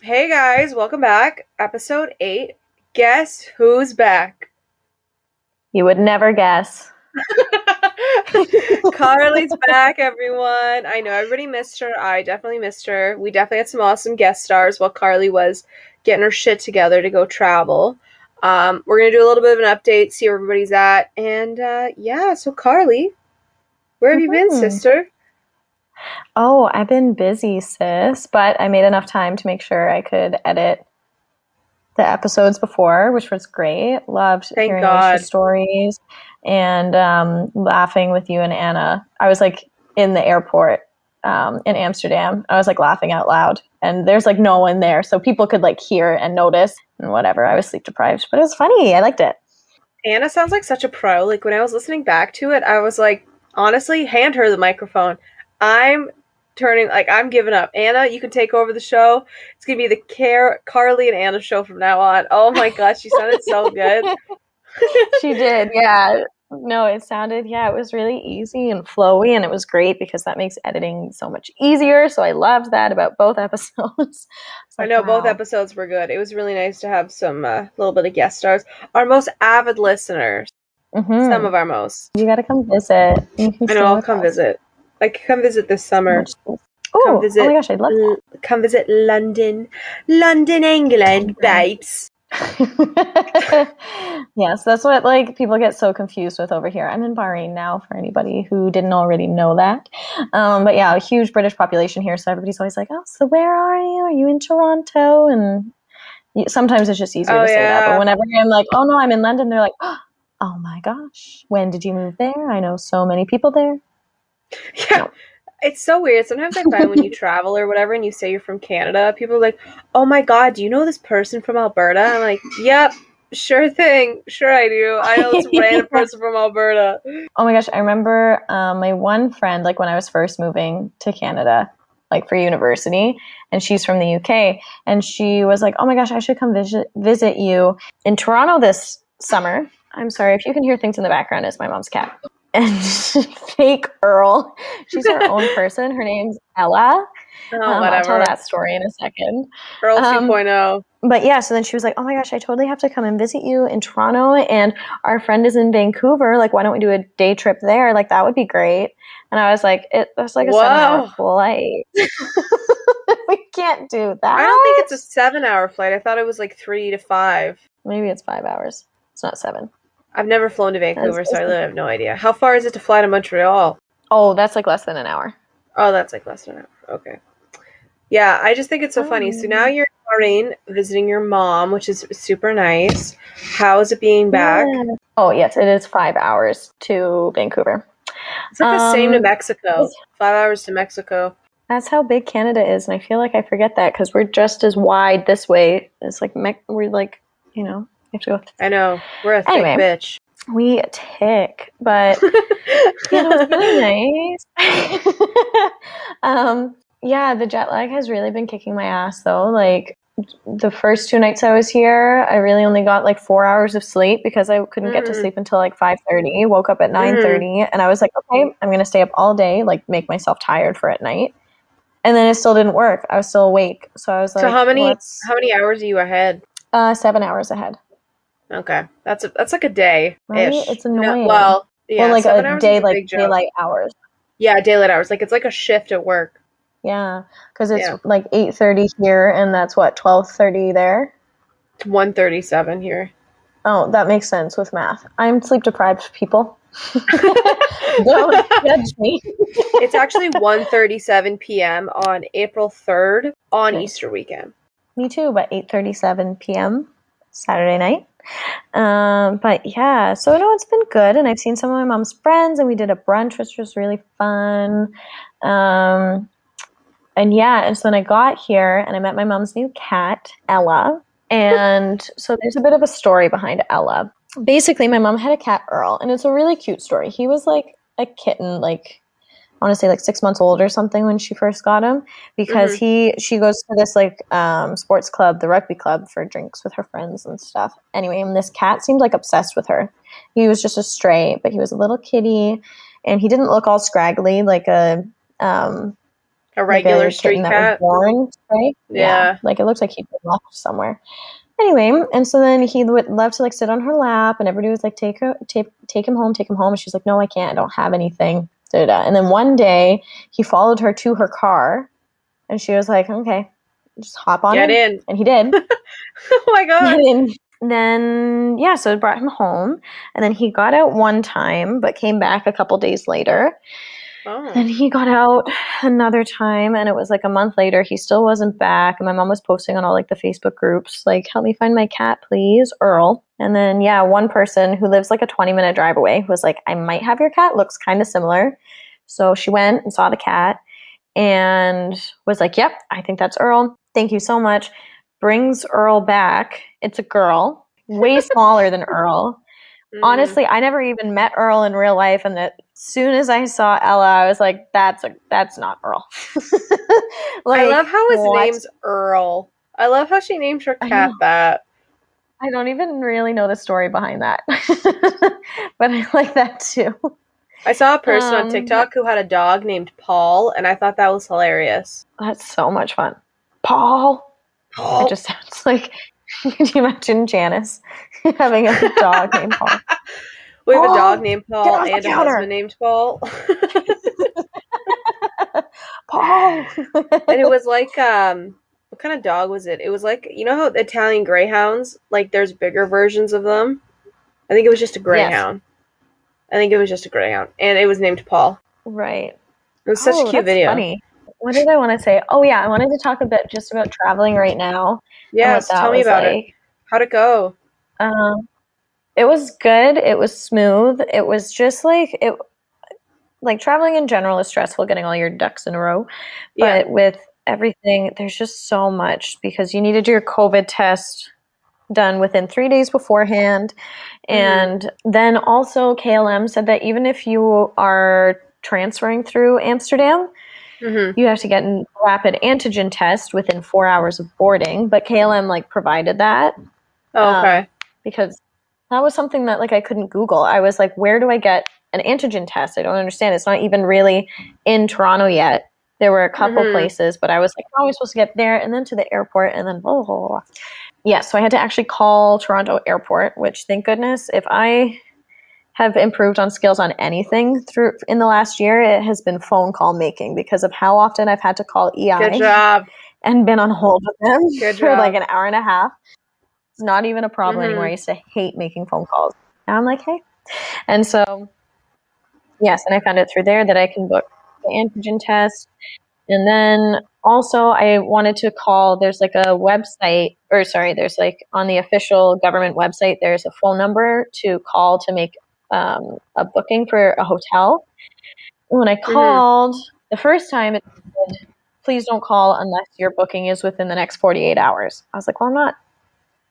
Hey guys, welcome back. Episode 8. Guess who's back? You would never guess. Karly's back, everyone. I know everybody missed her. I definitely missed her. We definitely had some awesome guest stars while Karly was getting her shit together to go travel. Um, we're going to do a little bit of an update, see where everybody's at. And uh, yeah, so Karly, where have you been, Mhm. sister? Oh, I've been busy, sis, but I made enough time to make sure I could edit the episodes before, which was great. Loved Thank hearing God. Alicia's stories and um, laughing with you and Anna. I was like in the airport um, in Amsterdam. I was like laughing out loud, and there's like no one there, so people could like hear and notice and whatever. I was sleep deprived, but it was funny. I liked it. Anna sounds like such a pro. Like when I was listening back to it, I was like, honestly, hand her the microphone. I'm turning like I'm giving up. Anna, you can take over the show. It's gonna be the Car- Karly and Anna show from now on. Oh my gosh, she sounded so good. she did, yeah. No, it sounded, yeah, it was really easy and flowy, and it was great because that makes editing so much easier. So I loved that about both episodes. I like, know both episodes were good. It was really nice to have some uh, little bit of guest stars. Our most avid listeners, Mhm. some of our most. You got to come visit. I know. I'll come us. visit. Like come visit this summer. Oh, oh visit my gosh, I'd love L- come visit London, London, England, babes. yes, that's what like people get so confused with over here. I'm in Bahrain now for anybody who didn't already know that. Um, but yeah, a huge British population here, so everybody's always like, "Oh, so where are you? Are you in Toronto?" And sometimes it's just easier Oh, to say that. But whenever I'm like, "Oh no, I'm in London," they're like, "Oh my gosh, when did you move there? I know so many people there." Yeah. No. It's so weird. Sometimes I find when you travel or whatever and you say you're from Canada, people are like, Oh my god, do you know this person from Alberta? I'm like, Yep, sure thing. Sure I do. I know this random person from Alberta. Oh my gosh, I remember um, my one friend, like when I was first moving to Canada, like for university, and she's from the UK, and she was like, "Oh my gosh, I should come visit visit you in Toronto this summer." I'm sorry if you can hear things in the background. It's my mom's cat. And fake Earl, she's her own person. Her name's Ella. Oh, Um, I'll tell that story in a second. Earl Um, 2.0. but yeah, so then she was like, "Oh my gosh, I totally have to come and visit you in Toronto, and our friend is in Vancouver. Like, why don't we do a day trip there? Like, that would be great." And I was like, "It was like a Whoa. seven-hour flight. we can't do that. I don't think it's a seven hour flight. I thought it was like three to five. maybe it's five hours. It's not seven. I've never flown to Vancouver, so I really have no idea. How far is it to fly to Montreal? Oh, that's like less than an hour. Oh, that's like less than an hour. Okay. Yeah, I just think it's so funny. So now you're in Bahrain visiting your mom, which is super nice. How is it being back? Yeah. Oh yes, it is five hours to Vancouver. It's like the same to Um, Mexico. Five hours to Mexico. That's how big Canada is, and I feel like I forget that because we're just as wide this way. It's like me- we're like, you know, have to go. I know. We're a thick Anyway. bitch. We tick, but yeah, it was really nice. um, yeah, the jet lag has really been kicking my ass though. Like the first two nights I was here, I really only got like four hours of sleep because I couldn't get to Mm. sleep until like five thirty. Woke up at nine thirty, and I was like, okay, I'm gonna stay up all day, like make myself tired for at night. And then it still didn't work. I was still awake, so I was like, so how many how many hours are you ahead? uh, seven hours ahead. Okay. That's a, that's like a day. Right? It's annoying. well, yeah, or like a day, a like daylight hours. Yeah, daylight hours. Like it's like a shift at work. Yeah, because it's Yeah. like eight thirty here, and that's what twelve thirty there. It's one thirty seven here. Oh, that makes sense with math. I'm sleep deprived, people. Don't judge me. It's actually 1:37 p.m. on April 3rd on Okay. Easter weekend. Me too, but eight thirty-seven p.m. Saturday night. Um, but yeah, so no, it's been good, and I've seen some of my mom's friends, and we did a brunch, which was really fun. Um, and yeah, and so then I got here, and I met my mom's new cat, Ella. And so there's a bit of a story behind Ella. Basically, my mom had a cat, Earl, and it's a really cute story. He was like a kitten, like want to say like six months old or something when she first got him because he she goes to this like um, sports club, the rugby club, for drinks with her friends and stuff. Anyway, and this cat seemed like obsessed with her. He was just a stray, but he was a little kitty, and he didn't look all scraggly like a um, A regular like a street cat. born, right? Yeah. like it looks like he'd been left somewhere. Anyway, and so then he would love to like sit on her lap, and everybody was like, "Take her, take, take him home, take him home." And she's like, "No, I can't. I don't have anything." Da, da, da. And then one day, he followed her to her car, and she was like, "Okay, just hop on Get in. in. And he did. Oh my god. then yeah, so it brought him home, and then he got out one time, but came back a couple days later. Oh. Then he got out another time, and it was like a month later. He still wasn't back, and my mom was posting on all like the Facebook groups, like "Help me find my cat, please, Earl." And then yeah, one person who lives like a twenty minute drive away was like, "I might have your cat. Looks kind of similar." So she went and saw the cat, and was like, "Yep, I think that's Earl. Thank you so much." Brings Earl back. It's a girl, way smaller than Earl Mm. honestly i never even met earl in real life and as soon as i saw ella i was like that's a that's not earl like, I love how his what? name's Earl. I love how she named her cat know. that. i don't even really know the story behind that but i like that too I saw a person Um, on TikTok who had a dog named Paul, and I thought that was hilarious. that's so much fun paul Paul. it just sounds like can you imagine janice having a dog named paul we have a dog named Paul and a husband named Paul. paul and it was like um what kind of dog was it? It was like you know how Italian greyhounds, like there's bigger versions of them? I think it was just a greyhound. I think it was just a greyhound. And it was named Paul. right It was such Oh, a cute video. Funny. What did I want to say? Oh yeah, I wanted to talk a bit just about traveling right now. Yes, tell me about it. How'd it go? Um, it was good. It was smooth. It was just like it, like traveling in general is stressful, getting all your ducks in a row. Yeah. But with everything, there's just so much because you need to do your COVID test done within three days beforehand. And then also, KLM said that even if you are transferring through Amsterdam, Mm-hmm. you have to get a rapid antigen test within four hours of boarding. But KLM like provided that Oh, Um, okay. because that was something that like I couldn't Google. I was like, where do I get an antigen test? I don't understand. It's not even really in Toronto yet. There were a couple Mhm. places, but I was like, how am I supposed to get there and then to the airport and then blah, blah, blah, blah. Yeah, so I had to actually call Toronto Airport, which thank goodness, if I have improved on skills on anything through in the last year, it has been phone call making because of how often I've had to call EI Good job. and been on hold with them Good for job. like an hour and a half. It's not even a problem Mhm. anymore. I used to hate making phone calls. Now I'm like, hey. And so, yes, and I found it through there that I can book the antigen test. And then also, I wanted to call, there's like a website, or sorry, there's like on the official government website, there's a phone number to call to make um, a booking for a hotel. When I called the first time, it said, please don't call unless your booking is within the next 48 hours. I was like, well, I'm not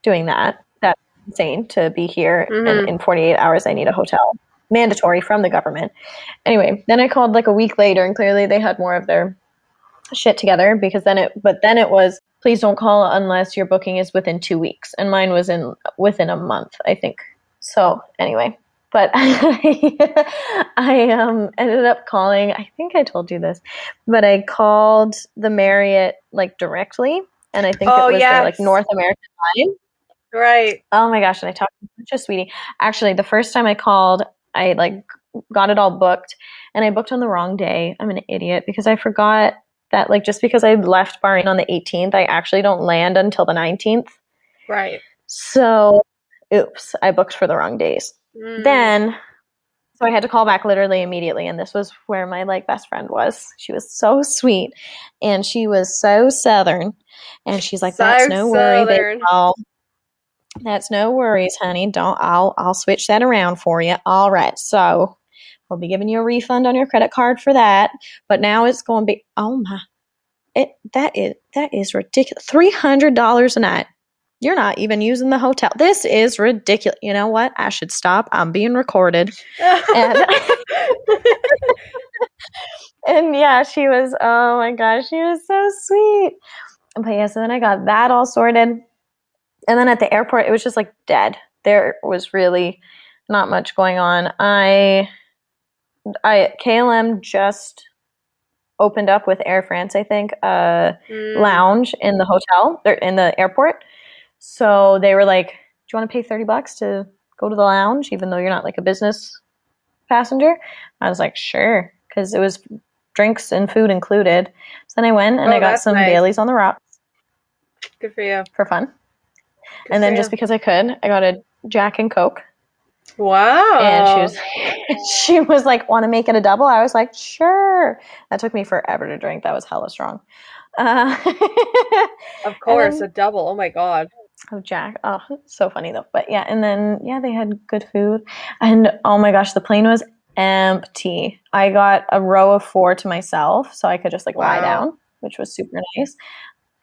doing that. That's insane to be here Mhm. and in 48 hours I need a hotel. Mandatory from the government. Anyway, then I called like a week later and clearly they had more of their shit together because then it but then it was please don't call unless your booking is within 2 weeks and mine was in within a month, I think. So, anyway, but I, I um ended up calling, I think I told you this, but I called the Marriott like directly and I think Oh, it was their like. North American line. Right. Oh my gosh, and I talked to such a sweetie. Actually, the first time I called, I like got it all booked and I booked on the wrong day. I'm an idiot because I forgot that like just because I left Bahrain on the 18th, I actually don't land until the 19th. Right. So, oops, I booked for the wrong days. Mm. Then so I had to call back literally immediately and this was where my like best friend was. She was so sweet and she was so southern and she's like that's So no worry southern. babe. I'll- That's no worries, honey. Don't I'll I'll switch that around for you. All right. So, we'll be giving you a refund on your credit card for that, but now it's going to be oh my it that is that is ridiculous. $300 a night. You're not even using the hotel. This is ridiculous. You know what? I should stop. I'm being recorded. And and yeah, she was, oh my gosh, she was so sweet. But yeah, so then I got that all sorted. And then at the airport, it was just like dead. There was really not much going on. I, I, KLM just opened up with Air France, I think, a Mm. lounge in the hotel or in the airport. So they were like, "Do you want to pay thirty bucks to go to the lounge, even though you're not like a business passenger?" I was like, "Sure," because it was drinks and food included. So then I went and Oh, I got some nice. Baileys on the rocks Good for you. for fun, Good and then just because I could, I got a Jack and Coke. wow. And she was she was like, "Want to make it a double?" I was like, "Sure." That took me forever to drink. That was hella strong. Uh, of course, then- a double. Oh my god. Of Jack. Oh, so funny though. But yeah, and then yeah, they had good food, and oh my gosh, the plane was empty. I got a row of four to myself, so I could just like lie down, which was super nice.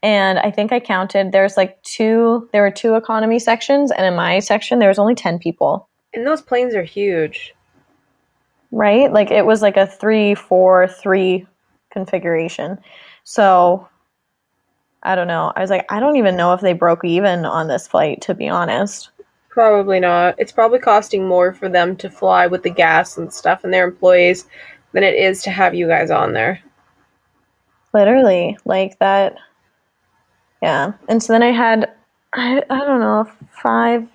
And I think I counted. There's like two. There were two economy sections, and in my section there was only ten people. And those planes are huge. right? Like it was like a three, four, three configuration. So I don't know. I was like, I don't even know if they broke even on this flight, to be honest. Probably not. It's probably costing more for them to fly with the gas and stuff and their employees than it is to have you guys on there. Literally, like that. Yeah. And so then I had, I, I don't know, five,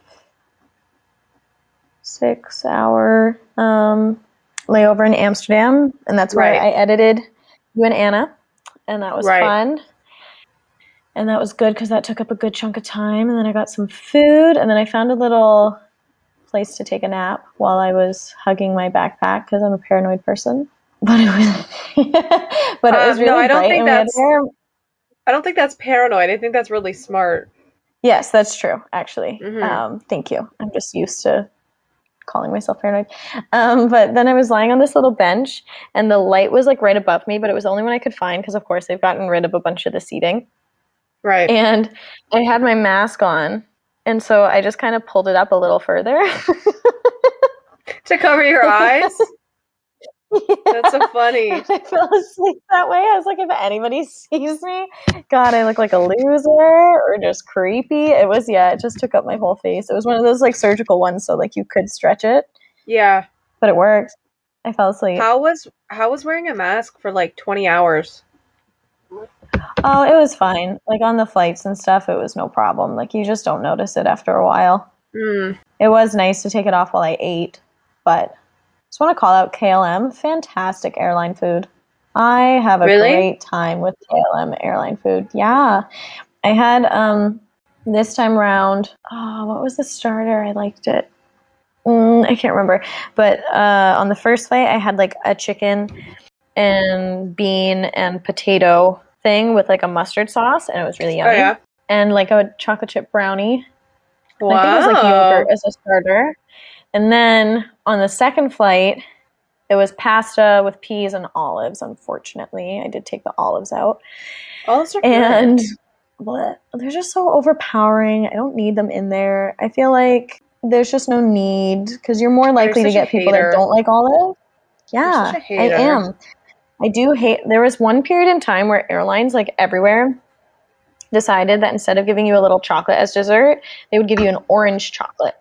six hour um, layover in Amsterdam. And that's where Right. I edited you and Anna. And that was Right. fun. And that was good because that took up a good chunk of time. And then I got some food. And then I found a little place to take a nap while I was hugging my backpack because I'm a paranoid person. But it was, but it was Um, really no, I don't bright, think that's- I don't think that's paranoid. I think that's really smart. Yes, that's true. Actually, Mhm. um, thank you. I'm just used to calling myself paranoid. Um, but then I was lying on this little bench, and the light was like right above me, but it was only when I could find because, of course, they've gotten rid of a bunch of the seating. Right. And I had my mask on, and so I just kind of pulled it up a little further. to cover your eyes? That's so funny. I fell asleep that way. I was like, if anybody sees me, God, I look like a loser or just creepy. It was, yeah, it just took up my whole face. It was one of those like surgical ones, so like you could stretch it, Yeah. but it worked. I fell asleep. How was how was wearing a mask for like 20 hours? Oh, it was fine. Like on the flights and stuff, it was no problem. Like you just don't notice it after a while. Mm. It was nice to take it off while I ate, but just want to call out KLM. Fantastic airline food. I have a Really? great time with KLM airline food. Yeah. I had um this time around, oh, what was the starter? I liked it. Mm, I can't remember. But uh, on the first flight, I had like a chicken and bean and potato thing with like a mustard sauce, and it was really Oh yummy. yeah. And like a chocolate chip brownie Wow. I think it was like yogurt as a starter. And then on the second flight, it was pasta with peas and olives. Unfortunately, I did take the olives out, Olives are good. and bleh, they're just so overpowering. I don't need them in there. I feel like there's just no need because you're more likely to such a get people that don't like olives. Yeah, I am. I do hate. There was one period in time where airlines, like everywhere, decided that instead of giving you a little chocolate as dessert, they would give you an orange chocolate.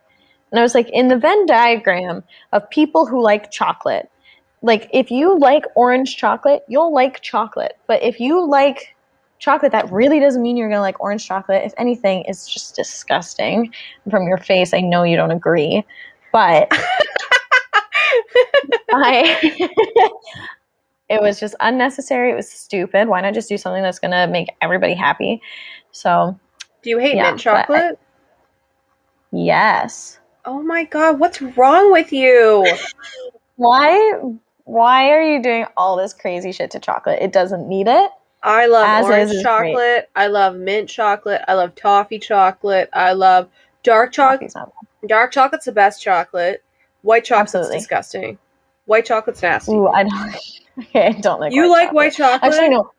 And I was like, in the Venn diagram of people who like chocolate, like if you like orange chocolate, you'll like chocolate. But if you like chocolate, that really doesn't mean you're going to like orange chocolate. If anything, it's just disgusting. From your face, I know you don't agree. But I it was just unnecessary. It was stupid. Why not just do something that's going to make everybody happy? So, Do you hate Yeah, mint but I- chocolate? yes. oh my god, what's wrong with you? Why why are you doing all this crazy shit to chocolate? It doesn't need it. I love As orange chocolate. I love mint chocolate. I love toffee chocolate. I love dark chocolate. Dark chocolate's the best chocolate. White chocolate's Absolutely. disgusting. White chocolate's nasty. Ooh, I don't okay, I don't like you like chocolate. white chocolate? Actually no.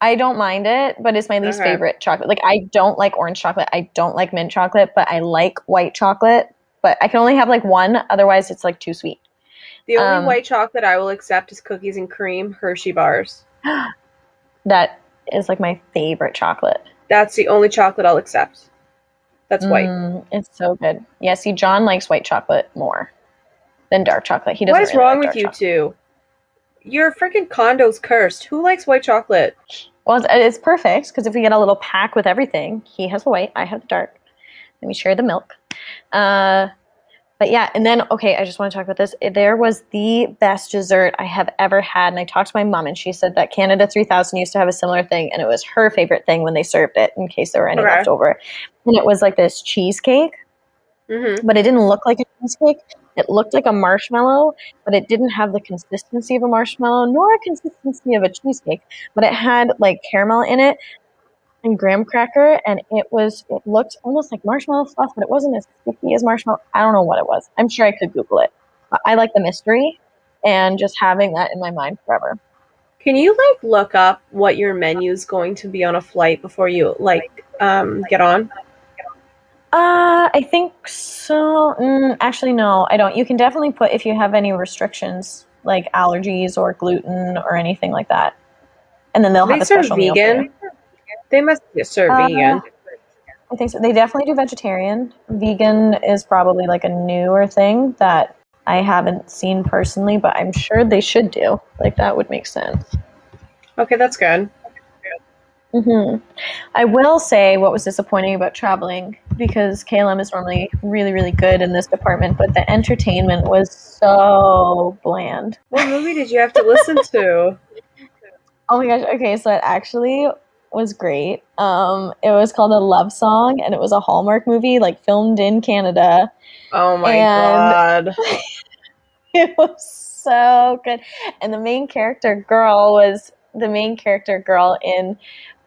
I don't mind it, but it's my least favorite chocolate. Like I don't like orange chocolate. I don't like mint chocolate, but I like white chocolate. But I can only have like one, otherwise it's like too sweet. The only um, white chocolate I will accept is cookies and cream Hershey bars. That is like my favorite chocolate. That's the only chocolate I'll accept. That's white. Mm, it's so good. Yeah, see, John likes white chocolate more than dark chocolate. He doesn't. What is really wrong like with you dark two? Your freaking condo's cursed. Who likes white chocolate? Well, it's, it's perfect because if we get a little pack with everything, he has the white, I have the dark, Let me share the milk. Uh, but yeah, and then okay, I just want to talk about this. There was the best dessert I have ever had, and I talked to my mom, and she said that Canada 3000 used to have a similar thing, and it was her favorite thing when they served it, in case there were any Okay. left over. And it was like this cheesecake, Mm-hmm. but it didn't look like a cheesecake. It looked like a marshmallow, but it didn't have the consistency of a marshmallow nor a consistency of a cheesecake. But it had like caramel in it and graham cracker, and it was it looked almost like marshmallow fluff, but it wasn't as sticky as marshmallow. I don't know what it was. I'm sure I could Google it. I like the mystery and just having that in my mind forever. Can you like look up what your menu is going to be on a flight before you like um get on? Uh, I think so. Mm, actually, no, I don't. You can definitely put if you have any restrictions, like allergies or gluten or anything like that, and then they'll They have a serve special meal. vegan. it. They must serve Uh, vegan. I think so. They definitely do vegetarian. Vegan is probably like a newer thing that I haven't seen personally, but I'm sure they should do. Like that would make sense. Okay, that's good. hmm I will say what was disappointing about traveling because KLM is normally really, really good in this department, but the entertainment was so bland. What movie did you have to listen to? Oh my gosh. Okay, so it actually was great. Um, it was called a love song, and it was a Hallmark movie, like filmed in Canada. Oh my And- god. It was so good, and the main character girl was the main character girl in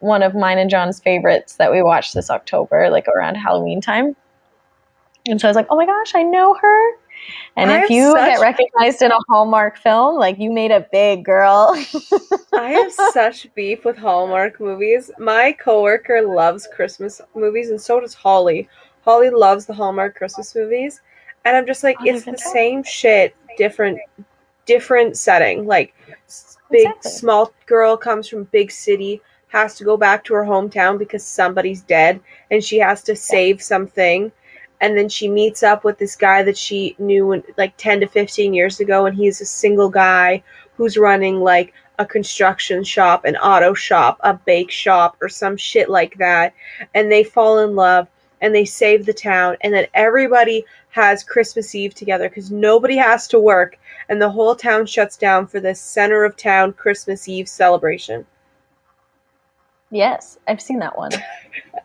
one of mine and John's favorites that we watched this October, like around Halloween time. And so I was like, "Oh my gosh, I know her!" And I if you get recognized in a Hallmark film, like you made a big, girl. I have such beef with Hallmark movies. My coworker loves Christmas movies, and so does Holly. Holly loves the Hallmark Christmas movies, and I'm just like, Oh, it's the same shit, different, different setting. Like, big Exactly. small girl comes from big city, has to go back to her hometown because somebody's dead, and she has to save something. And then she meets up with this guy that she knew when, like 10 to 15 years ago, and he's a single guy who's running like a construction shop, an auto shop, a bake shop, or some shit like that. And they fall in love and they save the town. And then everybody has Christmas Eve together because nobody has to work. And the whole town shuts down for this center of town Christmas Eve celebration. yes, I've seen that one.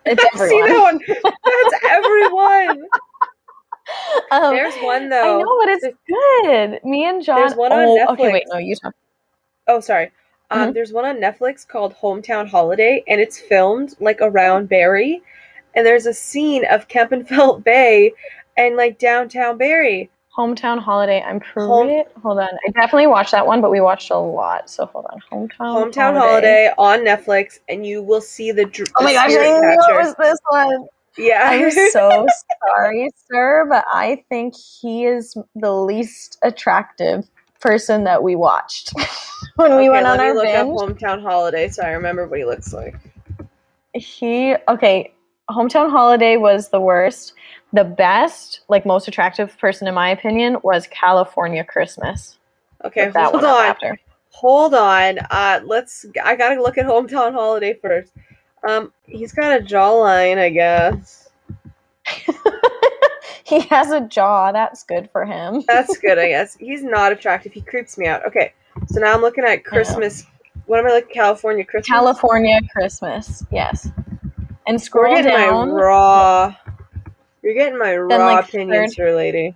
It's I've seen that one. That's everyone. Um, There's one though. I know, but it's good. Me and John. There's one on oh, okay. Netflix. Wait, no, you talk. Oh, sorry. Um, Mhm. There's one on Netflix called Hometown Holiday, and it's filmed like around Barrie. And there's a scene of Kempenfelt Bay and like downtown Barrie. Hometown Holiday. I'm pretty. Home- hold on. I definitely watched that one, but we watched a lot. So hold on. Hometown. Hometown Holiday on Netflix, and you will see the. dr- Oh my gosh! I knew it was this one. Yeah, I'm so sorry, sir, but I think he is the least attractive person that we watched when we Okay, went let on me our look binge. up Hometown Holiday so I remember what he looks like. he okay hometown holiday was the worst the best like most attractive person in my opinion was california christmas Okay, that hold on, after hold on. Uh, let's. I gotta look at Hometown Holiday first. Um, he's got a jawline, I guess. he has a jaw that's good for him That's good, I guess. He's not attractive. He creeps me out. Okay, so now I'm looking at Christmas. What am I looking? California Christmas. california christmas yes and scroll down my raw. You're getting my raw like, opinions here, lady.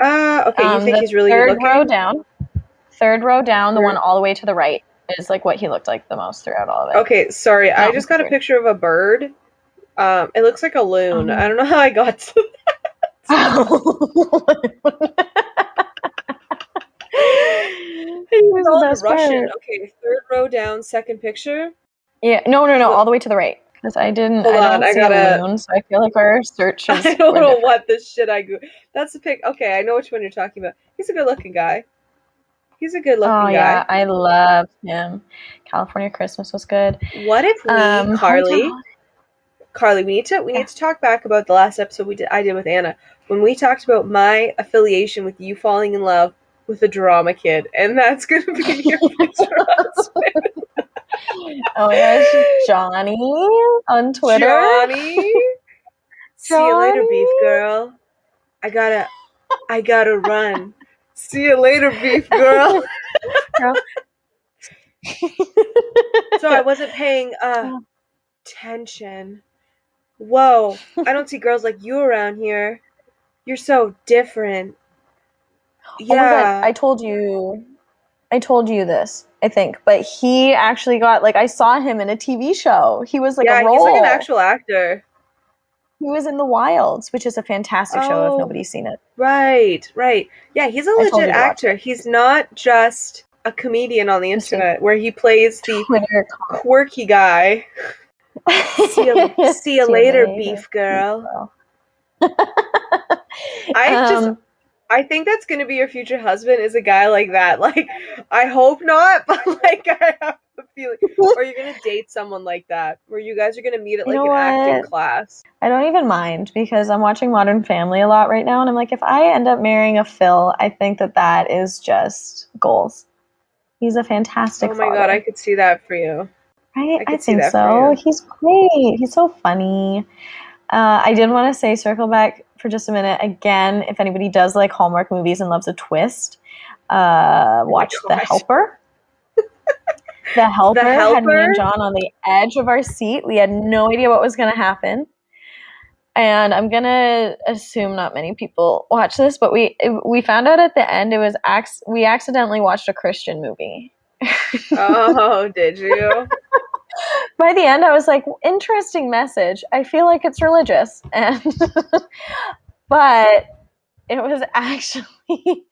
Uh, okay. You um, think he's really third good looking? row down third row down the one all the way to the right is like what he looked like the most throughout all of it Okay, sorry. I just got a picture of a bird. Um, it looks like a loon. Um. I don't know how I got to. He was the Called best Russian. part. Okay, third row down, second picture. Yeah, no, no, no, all the way to the right. Because I didn't, Hold I on, don't I see gotta- a loon, so I feel like our searches. I don't know different. what this shit I go. That's the pic. Okay, I know which one you're talking about. He's a good looking guy. He's a good looking Oh guy. yeah, I love him. California Christmas was good. What if we, Um, Karly? Karly, we need to we Yeah. need to talk back about the last episode we did I did with Anna when we talked about my affiliation with you falling in love with a drama kid, and that's gonna be your future husband. Oh my gosh, Johnny on Twitter. Johnny. See you later, beef girl. I gotta, I gotta run. See you later, beef girl. so I wasn't paying uh attention. Whoa, I don't see girls like you around here. You're so different. Oh Yeah. I told you I told you this, I think. But he actually got like I saw him in a TV show. He was like yeah, a role. he's like an actual actor. he was in The Wilds, which is a fantastic show Oh. if nobody's seen it. Right, right. Yeah, he's a legit actor. He's not just a comedian on the internet where he plays the Twitter quirky guy. See you, see you later, beef girl. I just Um, I think that's gonna be your future husband is a guy like that. Like, I hope not, but like I have a feeling, or you're gonna date someone like that, where you guys are gonna meet at You like know an acting class. I don't even mind because I'm watching Modern Family a lot right now, and I'm like, if I end up marrying a Phil, I think that that is just goals. He's a fantastic. Oh my father. god, I could see that for you. Right? I I, think so. you. He's great. He's so funny. Uh, I did want to say, circle back for just a minute again. If anybody does like Hallmark movies and loves a twist, uh, watch The Oh gosh. Helper. the Helper had me and John on the edge of our seat. We had no idea what was going to happen. And I'm gonna assume not many people watch this, but we we found out at the end it was ac- we accidentally watched a Christian movie. Oh, did you? By the end i was like interesting message. I feel like it's religious. And but it was actually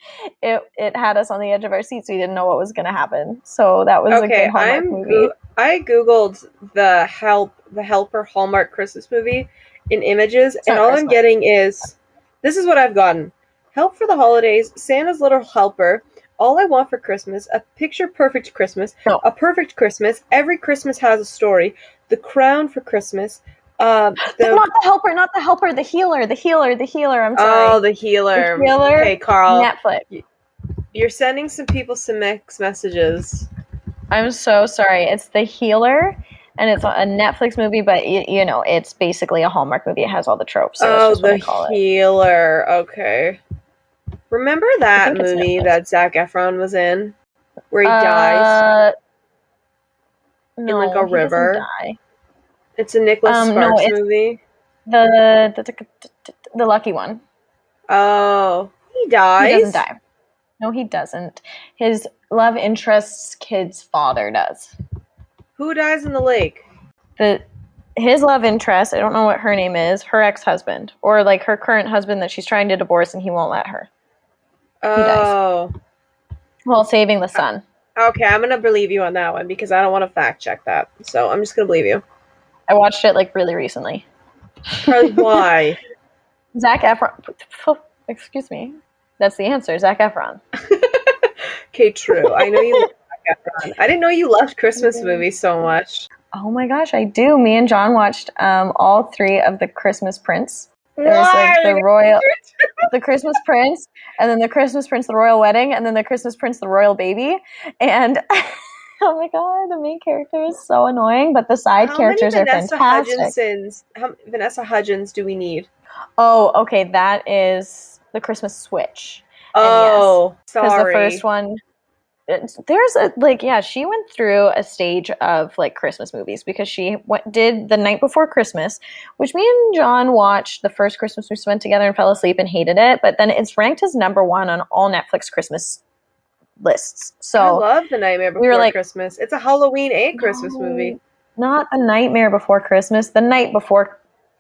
it it had us on the edge of our seats. We didn't know what was going to happen. So that was a okay, good Hallmark I'm. movie. Go- I googled the help, the Helper Hallmark Christmas movie in images, and not all I'm getting is this is what I've gotten: help for the holidays, Santa's little helper. All I want for Christmas, a picture perfect Christmas, No. a perfect Christmas. Every Christmas has a story. The crown for Christmas. Um, the, not the helper not the helper the healer the healer the healer i'm sorry. oh, the healer. The healer, Okay, Carl, netflix you're sending some people some mixed messages. i'm so sorry it's the healer and it's a netflix movie but you, you know it's basically a hallmark movie it has all the tropes so oh, that's just what the i call it healer. Okay. Remember that movie Netflix. that Zac Efron was in, where he dies? Uh, no, like, a river? die. It's a Nicholas um, no, Sparks it's- movie. The, the, the the lucky one. Oh, he dies. He doesn't die. No, he doesn't. His love interest's kid's father does. Who dies in the lake? The his love interest. I don't know what her name is. Her ex husband, or like her current husband that she's trying to divorce and he won't let her. Dies. Oh, While saving the sun. okay. I'm gonna believe you on that one because I don't want to fact check that. So I'm just gonna believe you. I watched it like really recently. Karly, why? Zac Efron. Excuse me. That's the answer. Zac Efron. Okay, true. I know you. love Zac Efron. I didn't know you loved Christmas movies so much. Oh my gosh, I do. Me and John watched um, all three of the Christmas Prince. There's like the royal, the Christmas Prince, and then the Christmas Prince, the royal wedding, and then the Christmas Prince, the royal baby. And oh my god, the main character is so annoying, but the side How characters many are fantastic. Hudgens? How Vanessa Hudgens do we need? Oh, okay, that is the Christmas Switch. Oh, because sorry. the first one there's a like yeah she went through a stage of like christmas movies because she went, did the night before christmas which me and john watched the first christmas we spent together and fell asleep and hated it but then it's ranked as number one on all netflix christmas lists So I love The Nightmare Before we were like- Christmas. It's a Halloween and Christmas No, movie. not a nightmare before christmas the night before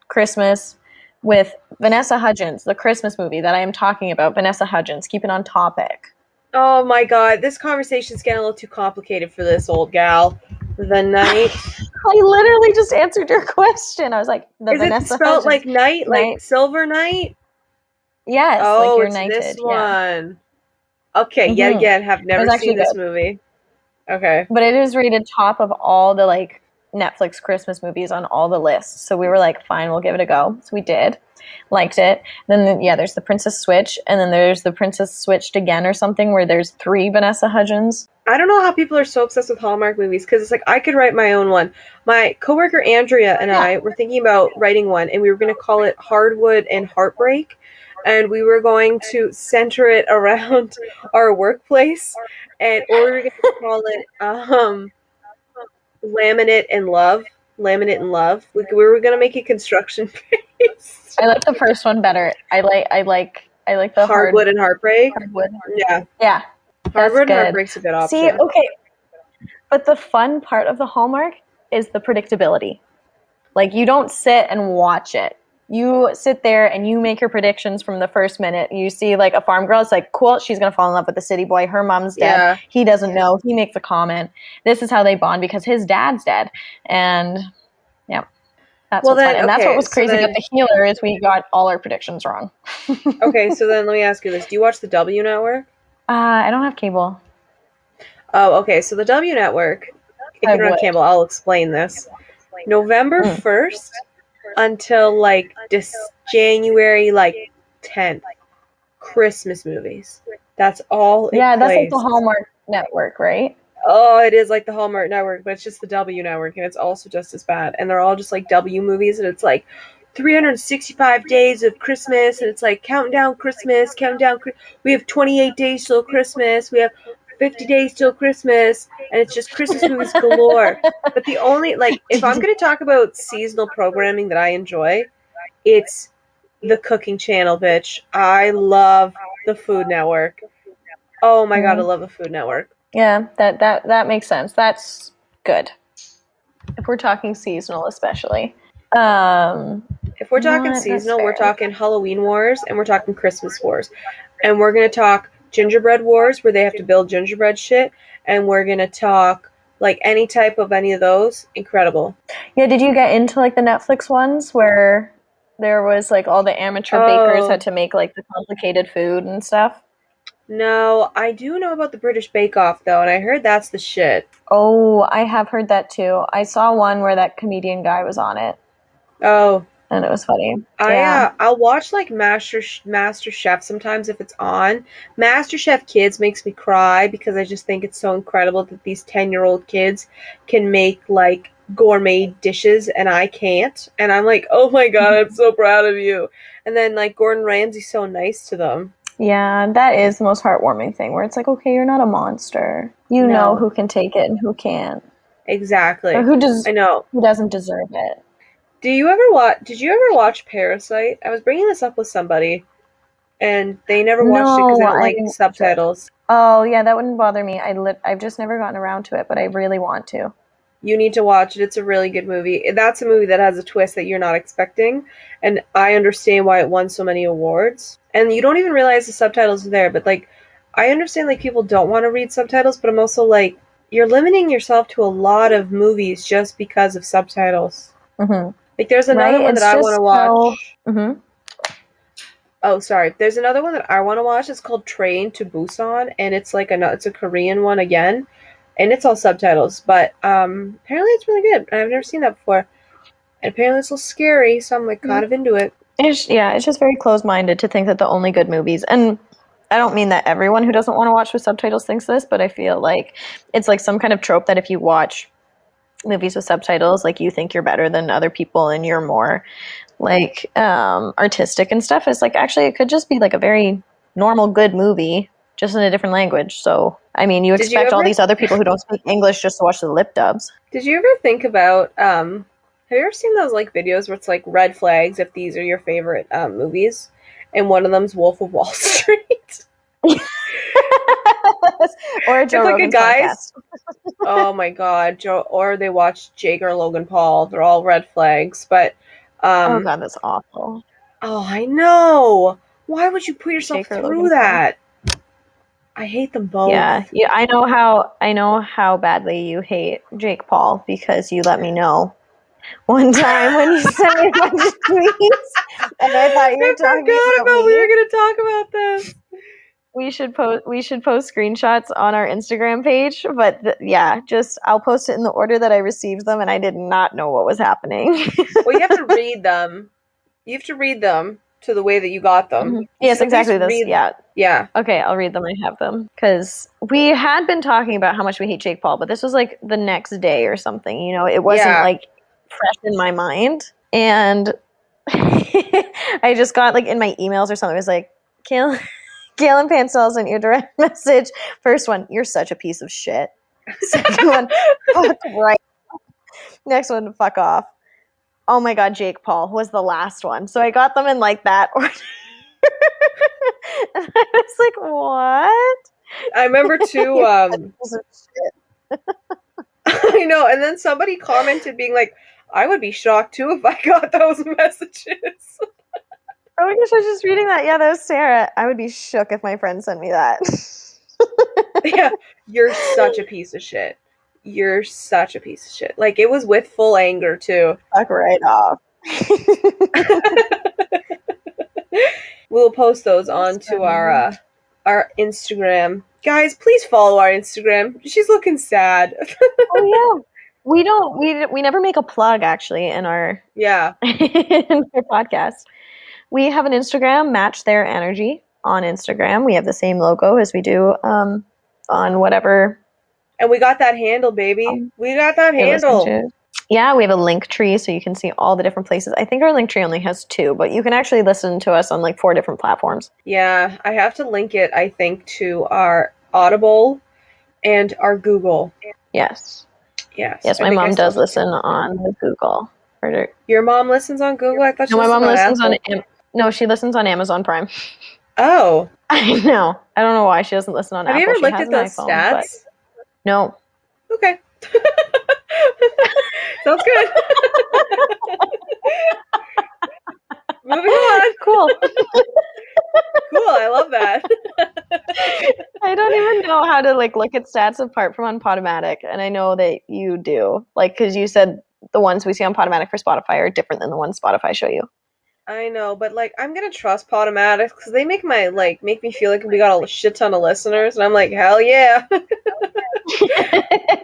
christmas with vanessa hudgens the christmas movie that i am talking about vanessa hudgens keep it on topic Oh my god, this conversation's getting a little too complicated for this old gal. The night. I literally just answered your question. I was like, the Is Vanessa it spelled Hudgens. like night, like Night. silver night? yes, oh, like you're it's knighted. this yeah. one. Okay, yet Mhm. again, have never seen this good. movie. Okay. But it is rated top of all the like Netflix Christmas movies on all the lists. So we were like, fine, we'll give it a go. So we did. Liked it. Then yeah, there's the Princess Switch, and then there's the Princess Switched again or something where there's three Vanessa Hudgens. I don't know how people are so obsessed with Hallmark movies because it's like I could write my own one. My coworker Andrea and I were thinking about writing one, and we were going to call it Hardwood and Heartbreak, and we were going to center it around our workplace, and or we were going to call it um, Laminate and Love. Laminate and Love. We, we were going to make it construction based. I like the first one better. I like I like I like the hard- Hardwood and Heartbreak. hardwood. Yeah, Yeah. Hardwood and. Heartbreak's a good option. See, okay. But the fun part of the Hallmark is the predictability. Like you don't sit and watch it. You sit there and you make your predictions from the first minute. You see like a farm girl, it's like, cool, she's gonna fall in love with the city boy. Her mom's dead. Yeah. He doesn't know. He makes a comment. This is how they bond because his dad's dead. And yeah. That's Well, then, And that's what was so crazy then- about the healer is we got all our predictions wrong. okay, so then let me ask you this: Do you watch the W Network? Uh, I don't have cable. Oh, okay. So the W Network. If I you don't have cable, I'll explain this. November Mm. Until like this January like tenth, Christmas movies. That's all. It Yeah, that's like the Hallmark network, right? Oh, it is like the Hallmark Network, but it's just the W Network, and it's also just as bad. And they're all just like W movies, and it's like 365 days of Christmas, and it's like countdown Christmas, countdown. We have 28 days till Christmas. We have 50 days till Christmas, and it's just Christmas movies galore. But the only like, if I'm going to talk about seasonal programming that I enjoy, it's the Cooking Channel, bitch. I love the Food Network. Oh my god, I Mhm. love the Food Network. Yeah, that that that makes sense. That's good. If we're talking seasonal, especially. Um, If we're talking seasonal, we're talking Halloween Wars and we're talking Christmas Wars. And we're going to talk Gingerbread Wars where they have to build gingerbread shit. And we're to talk like any type of any of those. Incredible. yeah, did you get into like the Netflix ones where there was like all the amateur bakers Oh. had to make like the complicated food and stuff? No, I do know about the British Bake Off though, and I heard that's the shit. Oh, I have heard that too. I saw one where that comedian guy was on it, Oh, and it was funny. I yeah. uh, I'll watch like Master Master Chef sometimes if it's on. Master Chef Kids makes me cry because I just think it's so incredible that these ten year old kids can make like gourmet dishes and I can't. And I'm like, oh my god, I'm so proud of you. And then like Gordon Ramsay's so nice to them. Yeah, that is the most heartwarming thing where it's like, okay, you're not a monster. You No. know who can take it and who can't. Exactly. Or who does I know. who doesn't deserve it. Do you ever watch? Did you ever watch Parasite? I was bringing this up with somebody, and they never watched it because they No, don't I like didn't subtitles. Oh yeah, that wouldn't bother me. I lit I've just never gotten around to it, but I really want to. You need to watch it. It's a really good movie. That's a movie that has a twist that you're not expecting, and I understand why it won so many awards. And you don't even realize the subtitles are there, but like, I understand like people don't want to read subtitles, but I'm also like, you're limiting yourself to a lot of movies just because of subtitles. hmm Like, there's another Right, one it's that I want to watch. hmm Oh, sorry. There's another one that I want to watch. It's called Train to Busan, and it's like a it's a Korean one again, and it's all subtitles. But um, apparently it's really good. and I've never seen that before, and apparently it's a little scary. So I'm like kind of into it. It's yeah, it's just very close minded to think that the only good movies and I don't mean that everyone who doesn't want to watch with subtitles thinks this, but I feel like it's like some kind of trope that if you watch movies with subtitles, like you think you're better than other people and you're more like um, artistic and stuff. It's like actually it could just be like a very normal good movie, just in a different language. So I mean, you Did you expect all these other people who don't speak English just to watch the lip dubs. Did you ever think about um? Have you ever seen those like videos where it's like red flags if these are your favorite um, movies, and one of them's Wolf of Wall Street? or a Joe like a Rogan guy's- podcast. oh my god, Joe! Or they watch Jake or Logan Paul. They're all red flags, but um. oh god, that's awful. Oh, I know. Why would you put yourself Jake through Logan Paul? that? I hate them both. Yeah, yeah, I know how I know how badly you hate Jake Paul because you let me know one time when you sent me a bunch of tweets, and I thought you were I talking about about me. we were going to talk about this. We should post we should post screenshots on our Instagram page. But th- yeah, just I'll post it in the order that I received them, and I did not know what was happening. well, you have to read them. You have to read them to the way that you got them. Mhm. Yes, So exactly. This, read- yeah. Yeah. Okay, I'll read them. I have them because we had been talking about how much we hate Jake Paul, but this was like the next day or something. You know, it wasn't Yeah. like fresh in my mind, and I just got like in my emails or something. It was like, Kaelyn, Kaelyn Pansell sent you a direct message. First one, you're such a piece of shit. Second one, fuck right. Next one, fuck off. Oh my god, Jake Paul was the last one. So I got them in like that order. and I was like, what? I remember too. Um, Piece of shit. I know. And then somebody commented, being like, "I would be shocked too if I got those messages." Oh my gosh, I was just reading that. Yeah, that was Sarah. I would be shook if my friend sent me that. yeah, you're such a piece of shit. You're such a piece of shit. Like it was with full anger too. Fuck right off. We'll post those onto our uh, our Instagram. Guys, please follow our Instagram. She's looking sad. oh yeah. We don't we we never make a plug actually in our yeah. in our podcast. We have an Instagram, Match Their Energy on Instagram. We have the same logo as we do um, on whatever And we got that handle, baby. Um, we got that handle. Yeah, we have a link tree so you can see all the different places. I think our link tree only has two, but you can actually listen to us on like four different platforms. Yeah, I have to link it, I think, to our Audible and our Google. Yes. Yes. Yes, my mom does listen on Google. Your mom listens on Google? I thought she no, my mom listens on Apple. No, she listens on Amazon Prime. Oh. I know. I don't know why she doesn't listen on Have Apple. you ever She looked at those iPhone, stats? No. Okay. Sounds good. Moving on. Cool. Cool. I love that. I don't even know how to like look at stats apart from on Podomatic, and I know that you do. Like, because you said the ones we see on Podomatic for Spotify are different than the ones Spotify show you. I know, but like I'm gonna trust Podomatic because they make my like make me feel like we got a shit ton of listeners, and I'm like, hell yeah,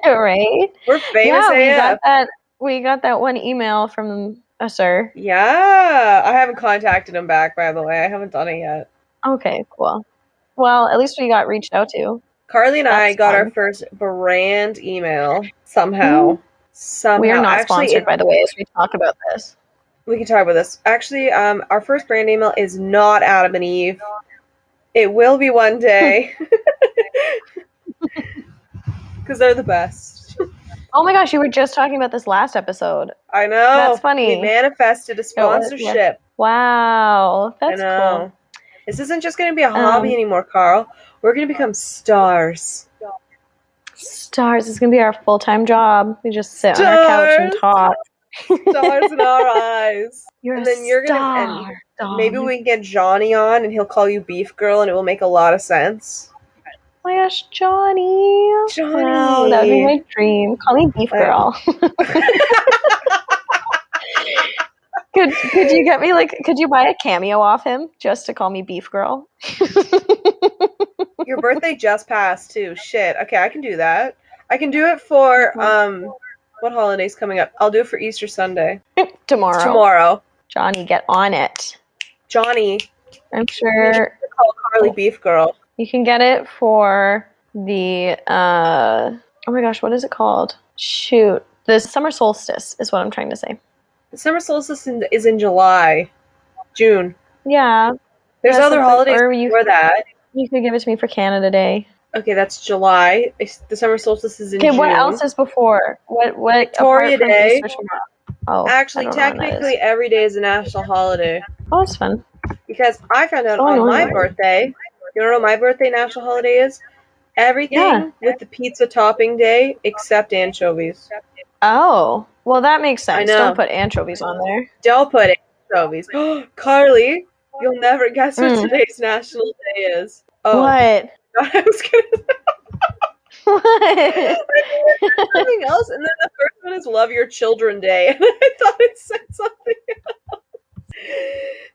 right? we're famous yeah, we AF. got that. We got that one email from a sir. Yeah, I haven't contacted him back. By the way, I haven't done it yet. Okay, cool. Well, at least we got reached out to. Karly and I That's got our first brand email somehow. Somehow, we are not Actually, sponsored, it- by the way, as we talk about this. We can talk about this. Actually, um, our first brand email is not Adam and Eve. It will be one day. Because they're the best. Oh my gosh, you were just talking about this last episode. I know. That's funny. We manifested a yeah. sponsorship. Wow, I that's know. cool. This isn't just going to be a hobby Um, anymore, Carl. We're going to become stars. Stars is gonna be our full time job. We just sit on our couch and talk. Stars in our eyes. You're And a then you're gonna- and star. Maybe we can get Johnny on and he'll call you Beef Girl and it will make a lot of sense. Oh my gosh, Johnny. Johnny. Wow, that would be my dream. Call me Beef Girl. could could you get me like could you buy a cameo off him just to call me Beef Girl? Your birthday just passed too. Shit. Okay, I can do that. I can do it for um what holiday's coming up? I'll do it for Easter Sunday. Tomorrow. Tomorrow. Johnny, get on it. Johnny, I'm sure call Karly Beef Girl. you can get it for the uh oh my gosh, what is it called? Shoot. The summer solstice is what I'm trying to say. The summer solstice in, is in July, June. Yeah. There's other holidays or you before could- that. You could give it to me for Canada Day. Okay, that's July. The summer solstice is in Okay, June. what else is before? What what Victoria Day. Oh, Actually, I don't know when that is. technically, every day is a national holiday Oh, that's fun. because I found out on my no. birthday. You know what my birthday national holiday is? Everything Yeah. with the pizza topping day except anchovies. Oh, well, that makes sense. know. Don't put anchovies on there. Don't put anchovies. Karly, you'll never guess what Hmm. today's national day is. Oh, What? I was gonna What? something else, and then the first one is Love Your Children Day, and I thought it said something else.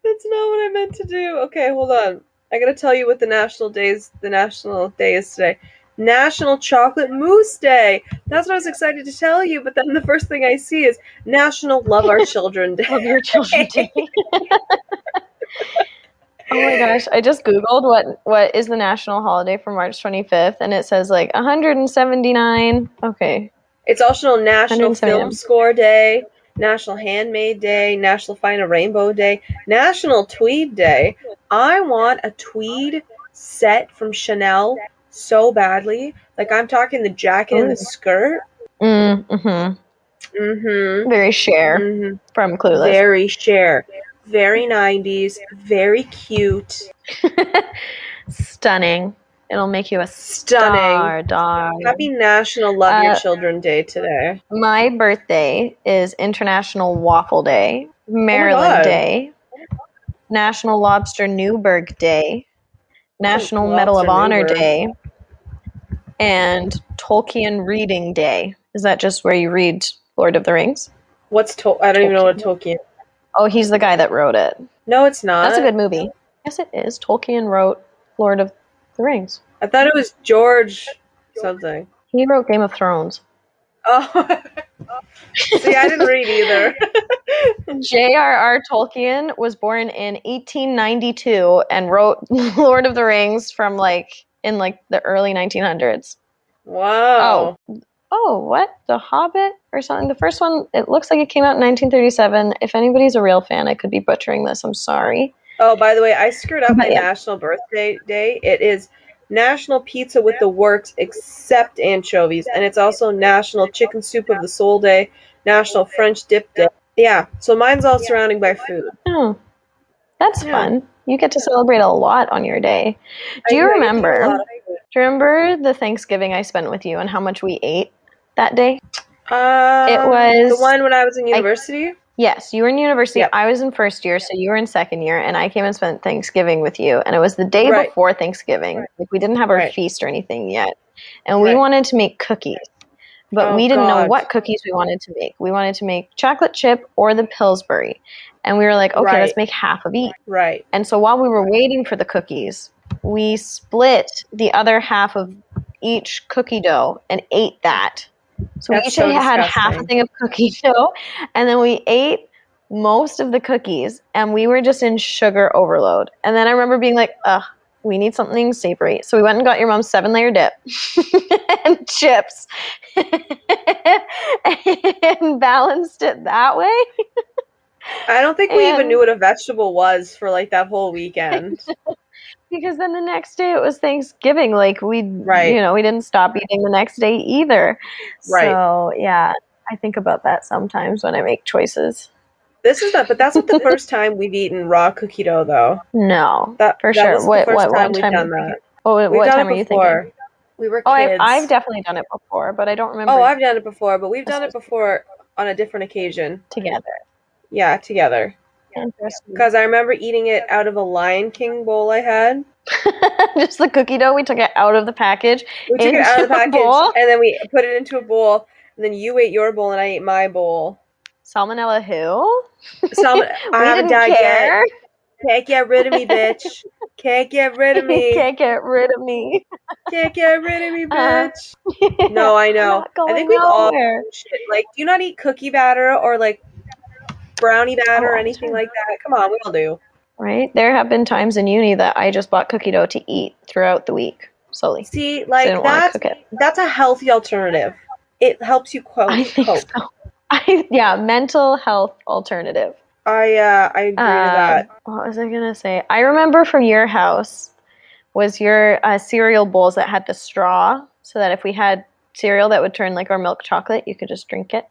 That's not what I meant to do. Okay, hold on. I gotta tell you what the national days the national day is today. National Chocolate Mousse Day. That's what I was excited to tell you, but then the first thing I see is National Love Our Children Day. Love your children day. Oh my gosh! I just googled what what is the national holiday for March 25th, and it says like 179. Okay, It's also National Film Score Day, National Handmade Day, National Find a Rainbow Day, National Tweed Day. I want a tweed set from Chanel so badly. Like I'm talking the jacket and the skirt. mm, hmm Mm-hmm. very Cher mm-hmm. from Clueless. Very Cher. Very 90s. Very cute. Stunning. It'll make you a Stunning. star, dog. Happy National Love Your Uh, Children Day today. My birthday is International Waffle Day, Maryland God. Day, National Lobster Newburgh Day, National Medal of Honor Newburgh. Day, and Tolkien Reading Day. Is that just where you read Lord of the Rings? What's to- I don't even know what Tolkien. Oh, he's the guy that wrote it. No, it's not. That's a good movie. Yes, it is. Tolkien wrote Lord of the Rings. I thought it was George something. He wrote Game of Thrones. Oh. See, I didn't read either. J.R.R. Tolkien was born in 1892 and wrote Lord of the Rings from like in like the early 1900s. wow. Oh. oh, what? The Hobbit or something? The first one, it looks like it came out in 1937. If anybody's a real fan, I could be butchering this. I'm sorry. Oh, by the way, I screwed up my yeah. national birthday day. It is National Pizza with the Works except anchovies, and it's also National Chicken Soup of the Soul Day, National French Dip Day. Yeah, so mine's all surrounding by food. Oh, that's Yeah. fun. You get to celebrate a lot on your day. Do you know, I eat a remember? lot of food. Do you remember the Thanksgiving I spent with you and how much we ate that day? Um, It was- the one when I was in university. Yes, you were in university. Yep. I was in first year, so you were in second year, and I came and spent Thanksgiving with you. And it was the day Right. before Thanksgiving. Like we didn't have our Right. feast or anything yet, and we wanted to make cookies, but Oh, we didn't know what cookies we wanted to make. We wanted to make chocolate chip or the Pillsbury, and we were like, okay, Right. let's make half of each. right. And so while we were waiting for the cookies, we split the other half of each cookie dough and ate that. So we That's each so had half a thing of cookie dough, and then we ate most of the cookies, and we were just in sugar overload. And then I remember being like, ugh. We need something savory. So we went and got your mom's seven layer dip and chips and balanced it that way. I don't think we even knew what a vegetable was for like that whole weekend. because then the next day it was Thanksgiving. Like we, Right. you know, we didn't stop eating the next day either. Right. So yeah, I think about that sometimes when I make choices. this is not, but that's not the first time we've eaten raw cookie dough, though. No, That For that sure. What- first what- time we've time done that. Oh, what, what time are you thinking? We were Oh, I've. I've definitely done it before, but I don't remember oh, I've done it before, but we've done it before on a different occasion. together. Yeah, together. Interesting. Because I remember eating it out of a Lion King bowl I had. Just the cookie dough. We took it out of the package. We took it out of the package bowl? and then we put it into a bowl. And then you ate your bowl and I ate my bowl. Salmonella who? Some, we I haven't didn't died care. yet. Can't get rid of me, bitch. Can't get rid of me. Can't get rid of me. Can't get rid of me, Uh, bitch. No, I know. I think we've all shit. Like, do you not eat cookie batter or like brownie batter Oh, or anything like that? Come on, we all do. Right? There have been times in uni that I just bought cookie dough to eat throughout the week slowly. See, like didn't want to that's that's a healthy alternative. It helps you cope. I think cope. so. I, yeah, mental health alternative. I uh, I agree with that. Um, What was I gonna say? I remember from your house was your uh, cereal bowls that had the straw, so that if we had cereal that would turn like our milk chocolate, you could just drink it.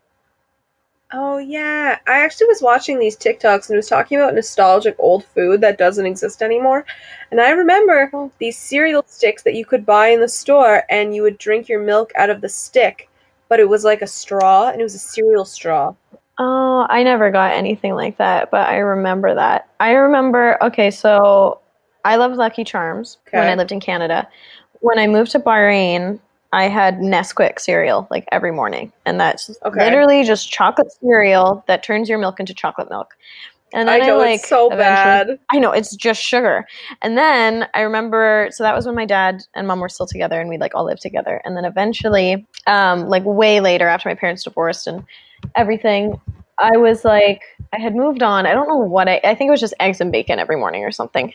Oh yeah, I actually was watching these TikToks and it was talking about nostalgic old food that doesn't exist anymore. And I remember Oh. these cereal sticks that you could buy in the store and you would drink your milk out of the stick, but it was like a straw and it was a cereal straw. Oh, I never got anything like that, but I remember that. I remember. Okay, so I love Lucky Charms when I lived in Canada. When I moved to Bahrain, I had Nesquik cereal like every morning, and that's Okay. literally just chocolate cereal that turns your milk into chocolate milk. And I then I, know like it's so bad. I know it's just sugar. And then I remember, so that was when my dad and mom were still together, and we like all lived together. And then eventually, um, like way later, after my parents divorced and everything, I was like, I had moved on. I don't know what I. I think it was just eggs and bacon every morning or something.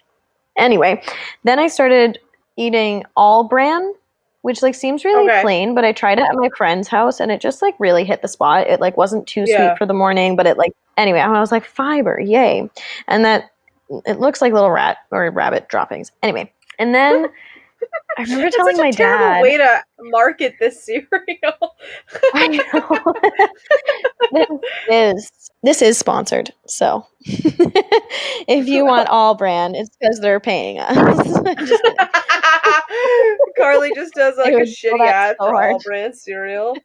Anyway, then I started eating all bran. Which like seems really Okay. plain, but I tried it at my friend's house and it just like really hit the spot. It like wasn't too Yeah. sweet for the morning, but it like anyway, I was like fiber, yay. And that it looks like little rat or rabbit droppings. Anyway, and then I remember That's telling my terrible dad. way to market this cereal. I know. this is this is sponsored. So if you want All-Bran, it's because they're paying us. Just. Karly just does like a shitty ad so for hard. All-Bran cereal.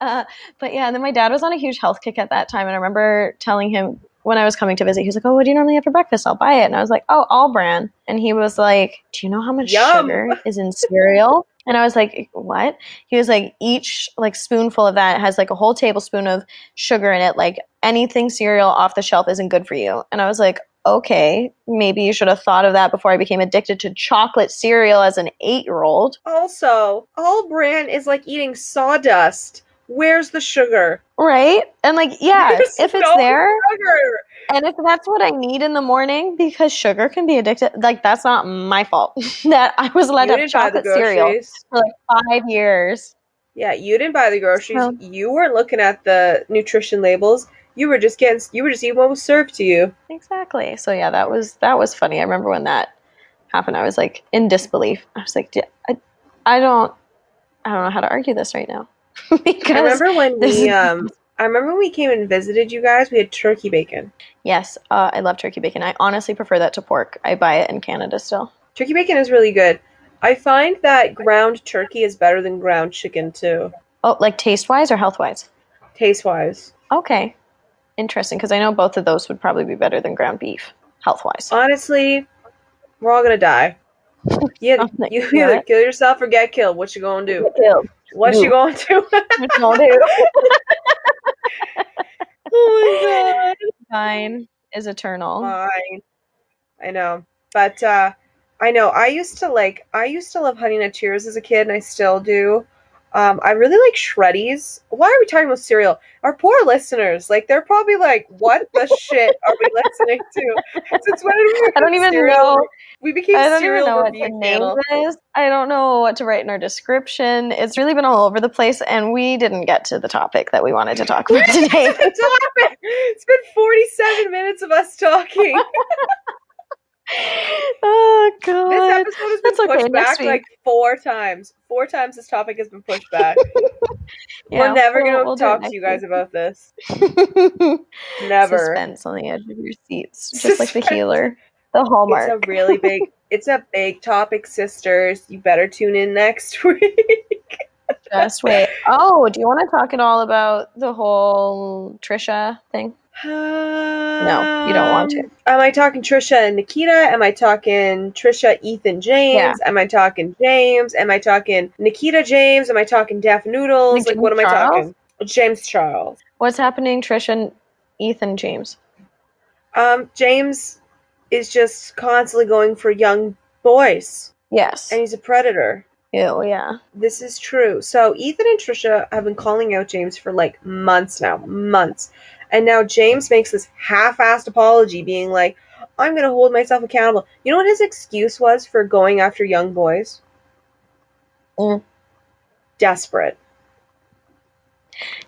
uh, but yeah, and then my dad was on a huge health kick at that time, and I remember telling him when I was coming to visit, he was like, "Oh, what do you normally have for breakfast? I'll buy it." And I was like, "Oh, all bran." And he was like, "Do you know how much Yum. sugar is in cereal?" And I was like, "What?" He was like, "Each like spoonful of that has like a whole tablespoon of sugar in it. Like anything cereal off the shelf isn't good for you." And I was like, "Okay, maybe you should have thought of that before I became addicted to chocolate cereal as an eight-year-old." Also, all bran is like eating sawdust. Where's the sugar? Right? And like, yeah, There's if it's no there, Sugar. And if that's what I need in the morning, because sugar can be addictive, like that's not my fault that I was allowed You to have didn't buy the chocolate cereal for like five years. Yeah, you didn't buy the groceries. So- you weren't looking at the nutrition labels. You were just getting. You were just eating what was served to you. Exactly. So yeah, that was that was funny. I remember when that happened. I was like in disbelief. I was like, "D- I, I don't, I don't know how to argue this right now because I remember when we um. I remember when we came and visited you guys. We had turkey bacon. yes, uh, I love turkey bacon. I honestly prefer that to pork. I buy it in Canada still. Turkey bacon is really good. I find that ground turkey is better than ground chicken too, Oh, like taste wise or health wise? taste wise. Okay, interesting. Because I know both of those would probably be better than ground beef health wise. Honestly, we're all gonna die. You, you either kill yourself or get killed. What you gonna do? Killed. What You. you gonna do? oh my god. Mine is eternal. Fine. I know. But uh I know I used to like I used to love Honey Nut Cheerios as a kid and I still do. Um I really like Shreddies. Why are we talking about cereal? Our poor listeners, like they're probably like, what the shit are we listening to? Since when did we I don't even cereal? know. We became I don't even know what to name this. I don't know what to write in our description. It's really been all over the place, and we didn't get to the topic that we wanted to talk about today. It! It's been 47 minutes of us talking. oh god. This episode has been That's okay, pushed next back like four times. Four times this topic has been pushed back. Yeah, We're never we'll- going to we'll talk to you guys week. about this. Never. Suspense on the edge of your seats, just like the healer, the hallmark. It's a really big. It's a big topic, sisters. You better tune in next week. Just wait. Oh, do you want to talk at all about the whole Trisha thing? No, you don't want to. Um, Am I talking Trisha and Nikita? Am I talking Trisha, Ethan, James? Am I talking James? Am I talking Nikita James? Am I talking Daff Noodles? Like Like, what am I talking? James Charles. What's happening, Trisha and Ethan James? Um, James is just constantly going for young boys, Yes. and he's a predator. Ew, yeah. This is true. So Ethan and Trisha have been calling out James for like months now, months. And now James makes this half-assed apology being like, "I'm going to hold myself accountable." You know what his excuse was for going after young boys? Mm. Desperate.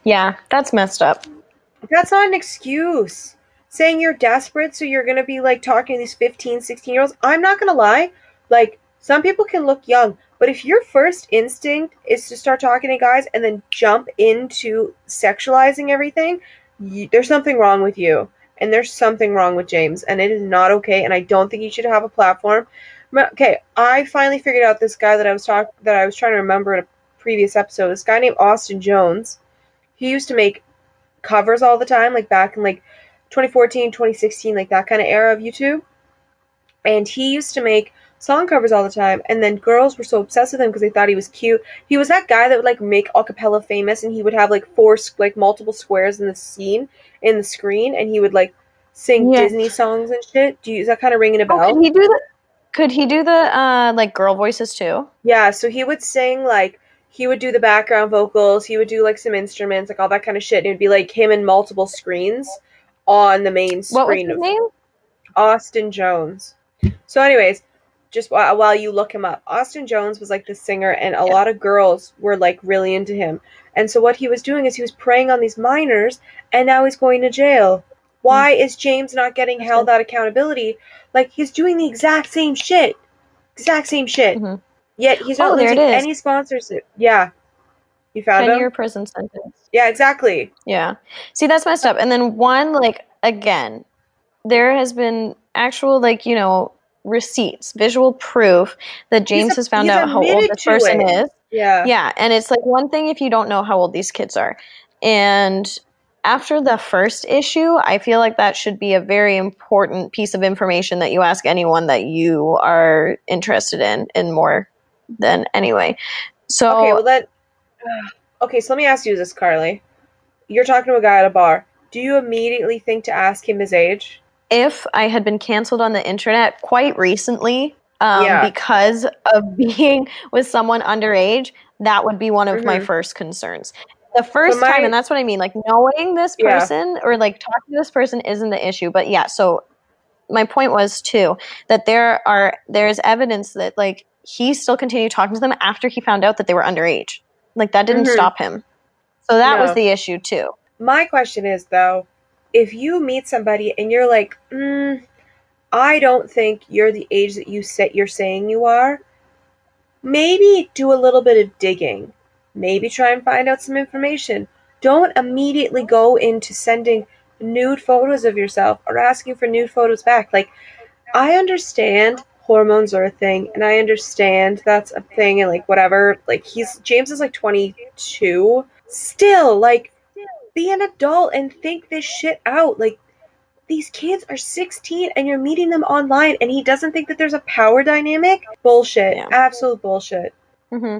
Yeah, that's messed up. That's not an excuse. Saying you're desperate so you're going to be like talking to these 15, 16 year olds. I'm not going to lie. Like, some people can look young, but if your first instinct is to start talking to guys and then jump into sexualizing everything, there's something wrong with you. And there's something wrong with James, and it is not okay. And I don't think you should have a platform. Okay, I finally figured out this guy that I was talk that I was trying to remember in a previous episode. This guy named Austin Jones. He used to make covers all the time, like back in like 2014, 2016, like that kind of era of YouTube. And he used to make song covers all the time, and then girls were so obsessed with him because they thought he was cute. He was that guy that would like make acapella famous, and he would have like four like multiple squares in the scene in the screen, and he would like sing Yeah. Disney songs and shit. Do you, is that kind of ringing a bell? Oh, could he do the? Could he do the uh like girl voices too? Yeah, so he would sing like he would do the background vocals, he would do like some instruments, like all that kind of shit. And it'd be like him in multiple screens on the main screen. What was his name? Austin Jones. So, anyways, just while, while you look him up, Austin Jones was like the singer, and a Yeah. lot of girls were like really into him. And so, what he was doing is he was preying on these minors, and now he's going to jail. Why is James not getting held that accountability? Like he's doing the exact same shit, exact same shit. Mhm. Yet he's not Oh, losing any sponsorship. Yeah, you found Ten him. year prison sentence. Yeah, exactly. Yeah. See, that's messed up. And then one, like, again, there has been actual, like, you know, receipts, visual proof that James a- has found out how old this person it. is. Yeah. Yeah. And it's like one thing if you don't know how old these kids are. And after the first issue, I feel like that should be a very important piece of information that you ask anyone that you are interested in, in more than anyway. So, Okay, well then. Okay, so let me ask you this, Karly. You're talking to a guy at a bar. Do you immediately think to ask him his age? If I had been canceled on the internet quite recently um, Yeah. because of being with someone underage, that would be one of my Mhm. first concerns. The first my- time, and that's what I mean, like knowing this Yeah. person or like talking to this person isn't the issue. But yeah, so my point was too that there are there is evidence that like he still continued talking to them after he found out that they were underage. Like that didn't Mhm. stop him. So that was the issue too. My question is though, if you meet somebody and you're like, mm, I don't think you're the age that you say you're saying you are, maybe do a little bit of digging. Maybe try and find out some information. Don't immediately go into sending nude photos of yourself or asking for nude photos back. Like, I understand hormones are a thing, and I understand that's a thing, and like, whatever. Like, he's James is like 22. Still, like, be an adult and think this shit out. Like, these kids are 16 and you're meeting them online, and he doesn't think that there's a power dynamic? Bullshit. Yeah. Absolute bullshit. hmm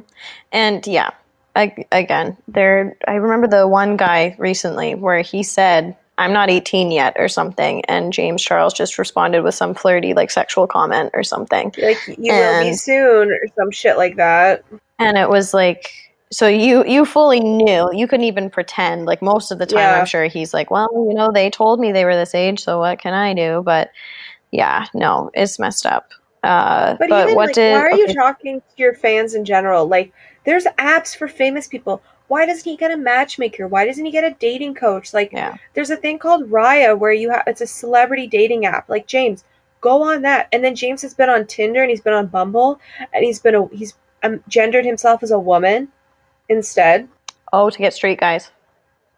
And yeah, I, again, there. I remember the one guy recently where he said, "I'm not 18 yet" or something, and James Charles just responded with some flirty, like sexual comment or something, Like, you will be soon, or some shit like that. and it was like. So you you fully knew you couldn't even pretend like most of the time Yeah. I'm sure he's like well you know they told me they were this age so what can I do but yeah no it's messed up uh, But, but, even, what like, did why are you talking to your fans in general? Like, there's apps for famous people. Why doesn't he get a matchmaker? Why doesn't he get a dating coach? Like, yeah there's a thing called Raya where you have it's a celebrity dating app. Like James, go on that. And then James has been on Tinder and he's been on Bumble and he's been a he's um, gendered himself as a woman instead. oh to get straight guys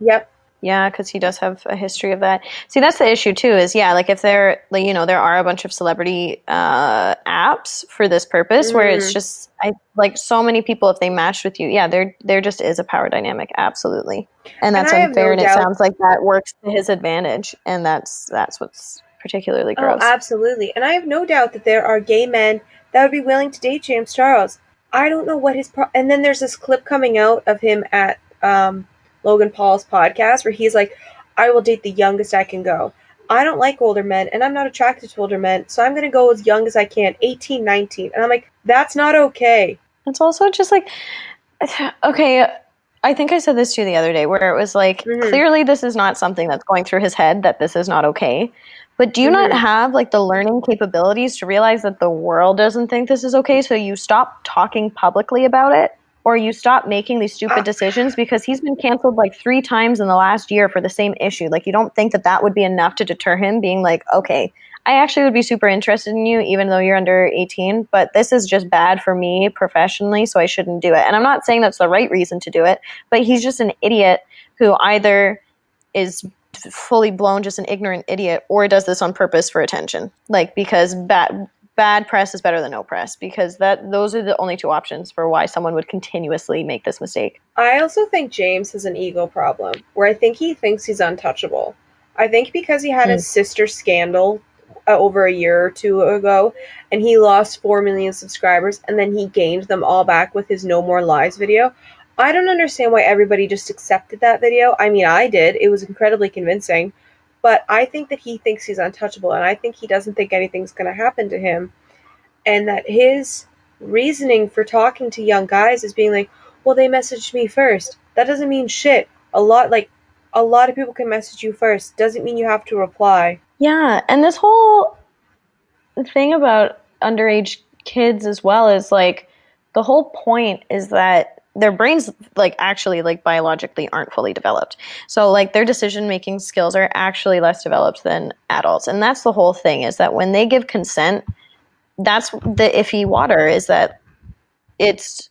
Yep. Yeah, because he does have a history of that. See, that's the issue too. Is yeah, like if there, like you know, there are a bunch of celebrity uh, apps for this purpose, where it's Mhm. just, I like so many people. If they match with you, yeah, there there just is a power dynamic, absolutely, and that's have unfair. no and it sounds like that works to his advantage, and that's that's what's particularly gross. Oh, gross. absolutely. And I have no doubt that there are gay men that would be willing to date James Charles. I don't know what his pro- and then there's this clip coming out of him at um, Logan Paul's podcast where he's like, "I will date the youngest I can go." I don't like older men and I'm not attracted to older men, so I'm going to go as young as I can, 18, 19. And I'm like, "That's not okay." It's also just like, okay, I think I said this to you the other day, where it was like, Mhm. clearly this is not something that's going through his head that this is not okay. But do you not have like the learning capabilities to realize that the world doesn't think this is okay? So you stop talking publicly about it, or you stop making these stupid Ah. decisions because he's been canceled like three times in the last year for the same issue. Like you don't think that that would be enough to deter him being like, okay, I actually would be super interested in you, even though you're under 18, but this is just bad for me professionally, so I shouldn't do it. And I'm not saying that's the right reason to do it, but he's just an idiot who either is fully blown, just an ignorant idiot, or does this on purpose for attention. Like, because bad. Bad press is better than no press because that those are the only two options for why someone would continuously make this mistake. I also think James has an ego problem where I think he thinks he's untouchable. I think because he had his sister scandal uh, over a year or two ago, and he lost four million subscribers, and then he gained them all back with his No More Lies video. I don't understand why everybody just accepted that video. I mean, I did. It was incredibly convincing. But I think that he thinks he's untouchable, and I think he doesn't think anything's going to happen to him. And that his reasoning for talking to young guys is being like, well, they messaged me first. That doesn't mean shit. A lot, like, a lot of people can message you first. Doesn't mean you have to reply. Yeah, and this whole thing about underage kids as well is like the whole point is that their brains like actually like biologically aren't fully developed so like their decision making skills are actually less developed than adults and that's the whole thing is that when they give consent that's the iffy water is that it's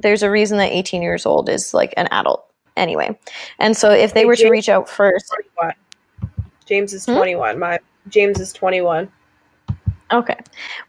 there's a reason that 18 years old is like an adult anyway and so if they Hey, were to reach out first 21. James is Hmm? 21. My James is 21. okay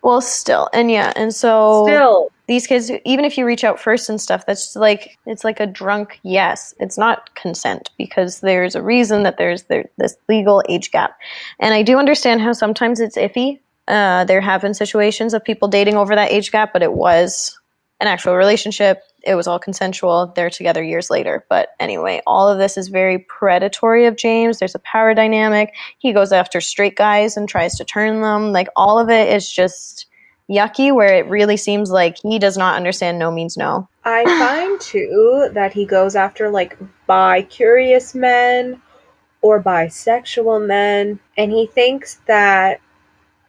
well still and yeah and so Still, these kids even if you reach out first and stuff that's like it's like a drunk yes. It's not consent because there's a reason that there's there, this legal age gap. And i do understand how sometimes it's iffy uh, there have been situations of people dating over that age gap but it was an actual relationship. It was all consensual. They're together years later. But anyway all of this is very predatory of james. There's a power dynamic. He goes after straight guys and tries to turn them. Like all of it is just yucky where it really seems like he does not understand no means no. I find too that he goes after like bi curious men or bisexual men, and he thinks that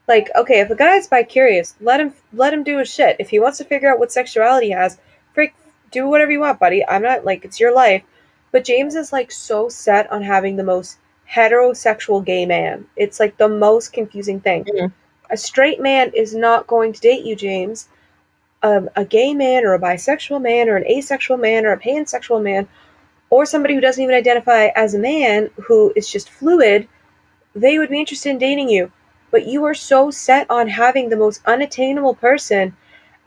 like okay, if a guy's bi curious, let him let him do his shit. If he wants to figure out what sexuality he has, freak, do whatever you want, buddy. I'm not like it's your life. But James is like so set on having the most heterosexual gay man. It's like the most confusing thing. Mhm. A straight man is not going to date you, James um, a gay man or a bisexual man or an asexual man or a pansexual man or somebody who doesn't even identify as a man who is just fluid, they would be interested in dating you. But you are so set on having the most unattainable person,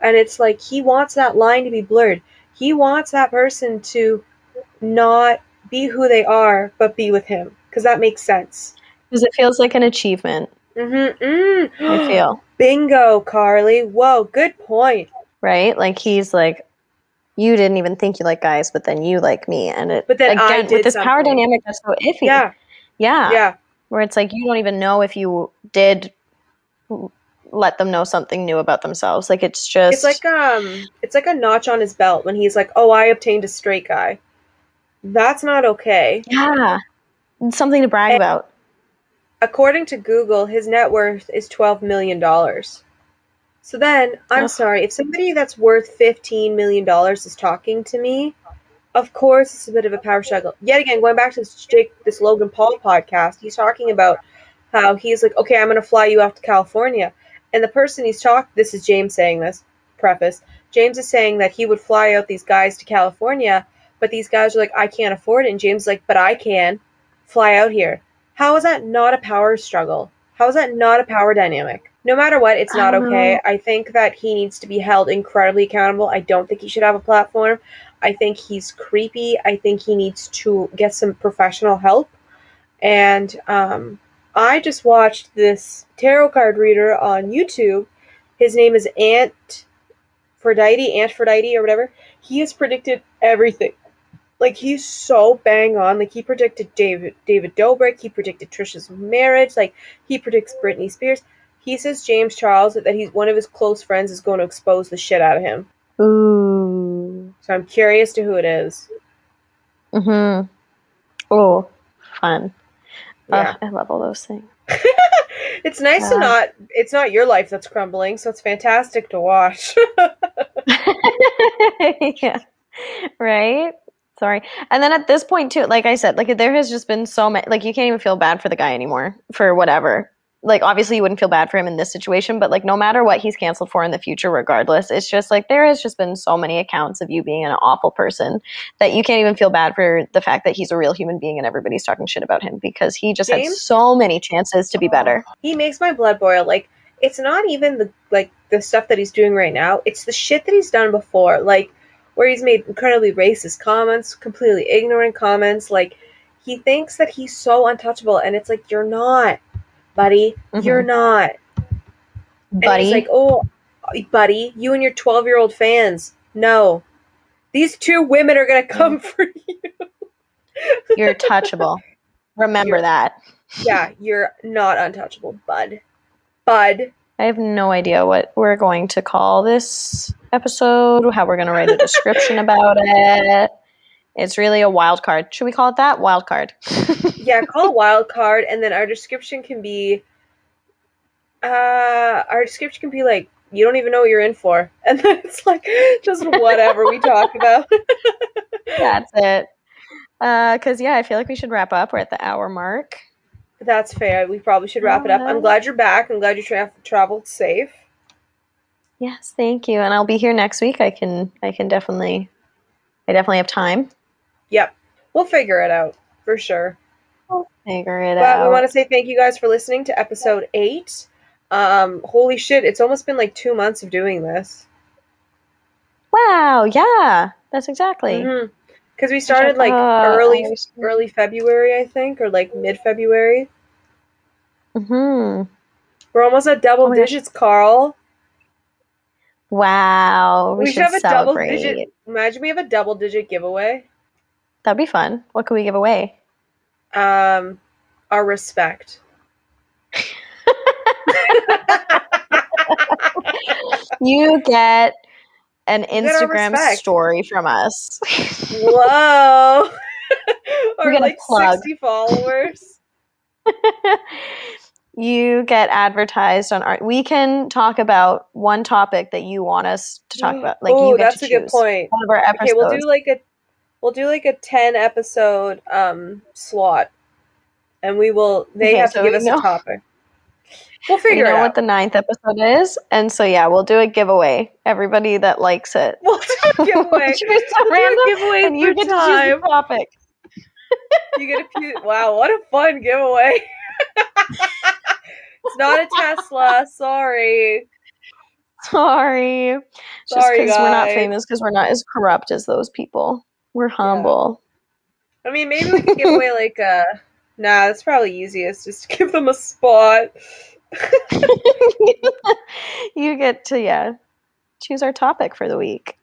and it's like he wants that line to be blurred. He wants that person to not be who they are, but be with him, because that makes sense. Because it feels like an achievement, Mm-hmm. Mm. I feel. Bingo, Karly. Whoa, good point. Right? Like he's like, you didn't even think you like guys, but then you like me. And it But then again with this power dynamic that's so iffy. Yeah, Yeah. yeah. Where it's like you don't even know if you did let them know something new about themselves. Like it's just It's like um it's like a notch on his belt when he's like, "Oh, I obtained a straight guy." That's not okay. Yeah. It's something to brag And- about. According to Google, his net worth is 12 million dollars. So then, I'm sorry, if somebody that's worth 15 million dollars is talking to me, of course it's a bit of a power struggle. Yet again, going back to this Jake this Logan Paul podcast, he's talking about how he's like, "Okay, I'm going to fly you out to California." And the person he's talking this is James saying this preface. James is saying that he would fly out these guys to California, but these guys are like, I can't afford it. And James is like, but I can fly out here. How is that not a power struggle? How is that not a power dynamic? No matter what, it's not don't okay. know. I think that he needs to be held incredibly accountable. I don't think he should have a platform. I think he's creepy. I think he needs to get some professional help. And um, I just watched this tarot card reader on YouTube. His name is Ant Phrodite, Ant Phrodite, or whatever. He has predicted everything. Like he's so bang on. Like he predicted David David Dobrik. He predicted Trisha's marriage. Like he predicts Britney Spears. He says James Charles that he's one of his close friends is going to expose the shit out of him. Ooh. So I'm curious to who it is. Mm-hmm. Oh, fun. Yeah. I love all those things. it's nice to not. It's not your life that's crumbling, so it's fantastic to watch. yeah. Right? Sorry. And then at this point too, like I said, like there has just been so many like you can't even feel bad for the guy anymore for whatever. Like obviously you wouldn't feel bad for him in this situation, but like no matter what he's canceled for in the future regardless, it's just like there has just been so many accounts of you being an awful person that you can't even feel bad for the fact that he's a real human being and everybody's talking shit about him because he just had so many chances to be oh, better. he makes my blood boil. Like it's not even the like the stuff that he's doing right now. It's the shit that he's done before. Like where he's made incredibly racist comments, completely ignorant comments. Like he thinks that he's so untouchable, and it's like you're not. buddy, Mhm. you're not. And Buddy. he's like, oh, buddy, you and your 12 year old fans. No. These two women are going to come for you. You're touchable. Remember You're- that. Yeah, you're not untouchable, bud. Bud. I have no idea what we're going to call this episode, how we're going to write a description about it. It's really a wild card. Should we call it that? Wild card. Yeah, call it wild card, and then our description can be. Uh, our description can be like, you don't even know what you're in for, and then it's like just whatever we talk about. That's it. Because, yeah, I feel like we should wrap up. We're at the hour mark. That's fair. We probably should wrap it up. I'm glad you're back. I'm glad you tra- traveled safe. Yes, thank you. And I'll be here next week. I can, I can definitely, I definitely have time. Yep, we'll figure it out for sure. Figure it But out. we want to say thank you guys for listening to episode eight. Um, holy shit, it's almost been like two months of doing this. wow. Yeah, that's exactly. Because we started like Uh, early, early February, I think, or like mid February. Mhm. We're almost at double Oh digits, Carl. Wow. We, We, should, have a celebrate. double digit. Imagine we have a double digit giveaway. That'd be fun. What could we give away? Um, our respect. You get an Instagram story from us. Whoa! or like plug. sixty followers. you get advertised on our. We can talk about one topic that you want us to talk about. Like oh, you get that's to a good point. One of our episodes. Okay, we'll do like a we'll do like a ten episode um slot, and we will. They Okay, have so to give us know- a topic. We'll figure know out. what the ninth episode is, and so yeah, we'll do a giveaway. Everybody that likes it. we'll do a giveaway. We'll do random, a giveaway and you get to time. choose the topic. You get a few. Wow, what a fun giveaway! it's not a Tesla. Sorry. Sorry. It's just because we're not famous because we're not as corrupt as those people. We're humble. I mean, maybe we could give away like a. Nah, that's probably easiest. Just to give them a spot. you get to yeah choose our topic for the week.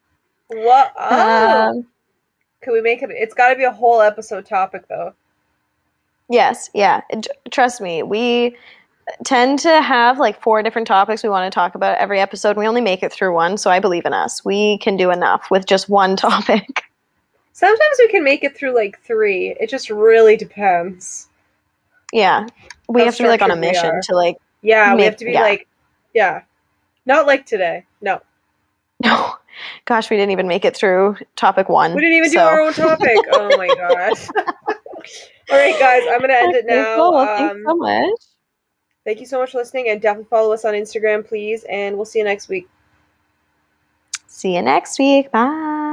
What? Oh. Um, Can we make it? It's got to be a whole episode topic, though. yes, yeah. Trust me, we tend to have like four different topics we want to talk about every episode. We only make it through one, so I believe in us. We can do enough with just one topic. Sometimes we can make it through like three. It just really depends. yeah, we How have to be like on a mission to like Yeah, we have to be yeah. like, yeah, not like today. No, no. Gosh, we didn't even make it through topic one. we didn't even do our own topic. oh my gosh! All right, guys, I'm gonna end it now. cool. Well, thanks Um, so much. Thank you so much for listening, and definitely follow us on Instagram, please. And we'll see you next week. See you next week. Bye.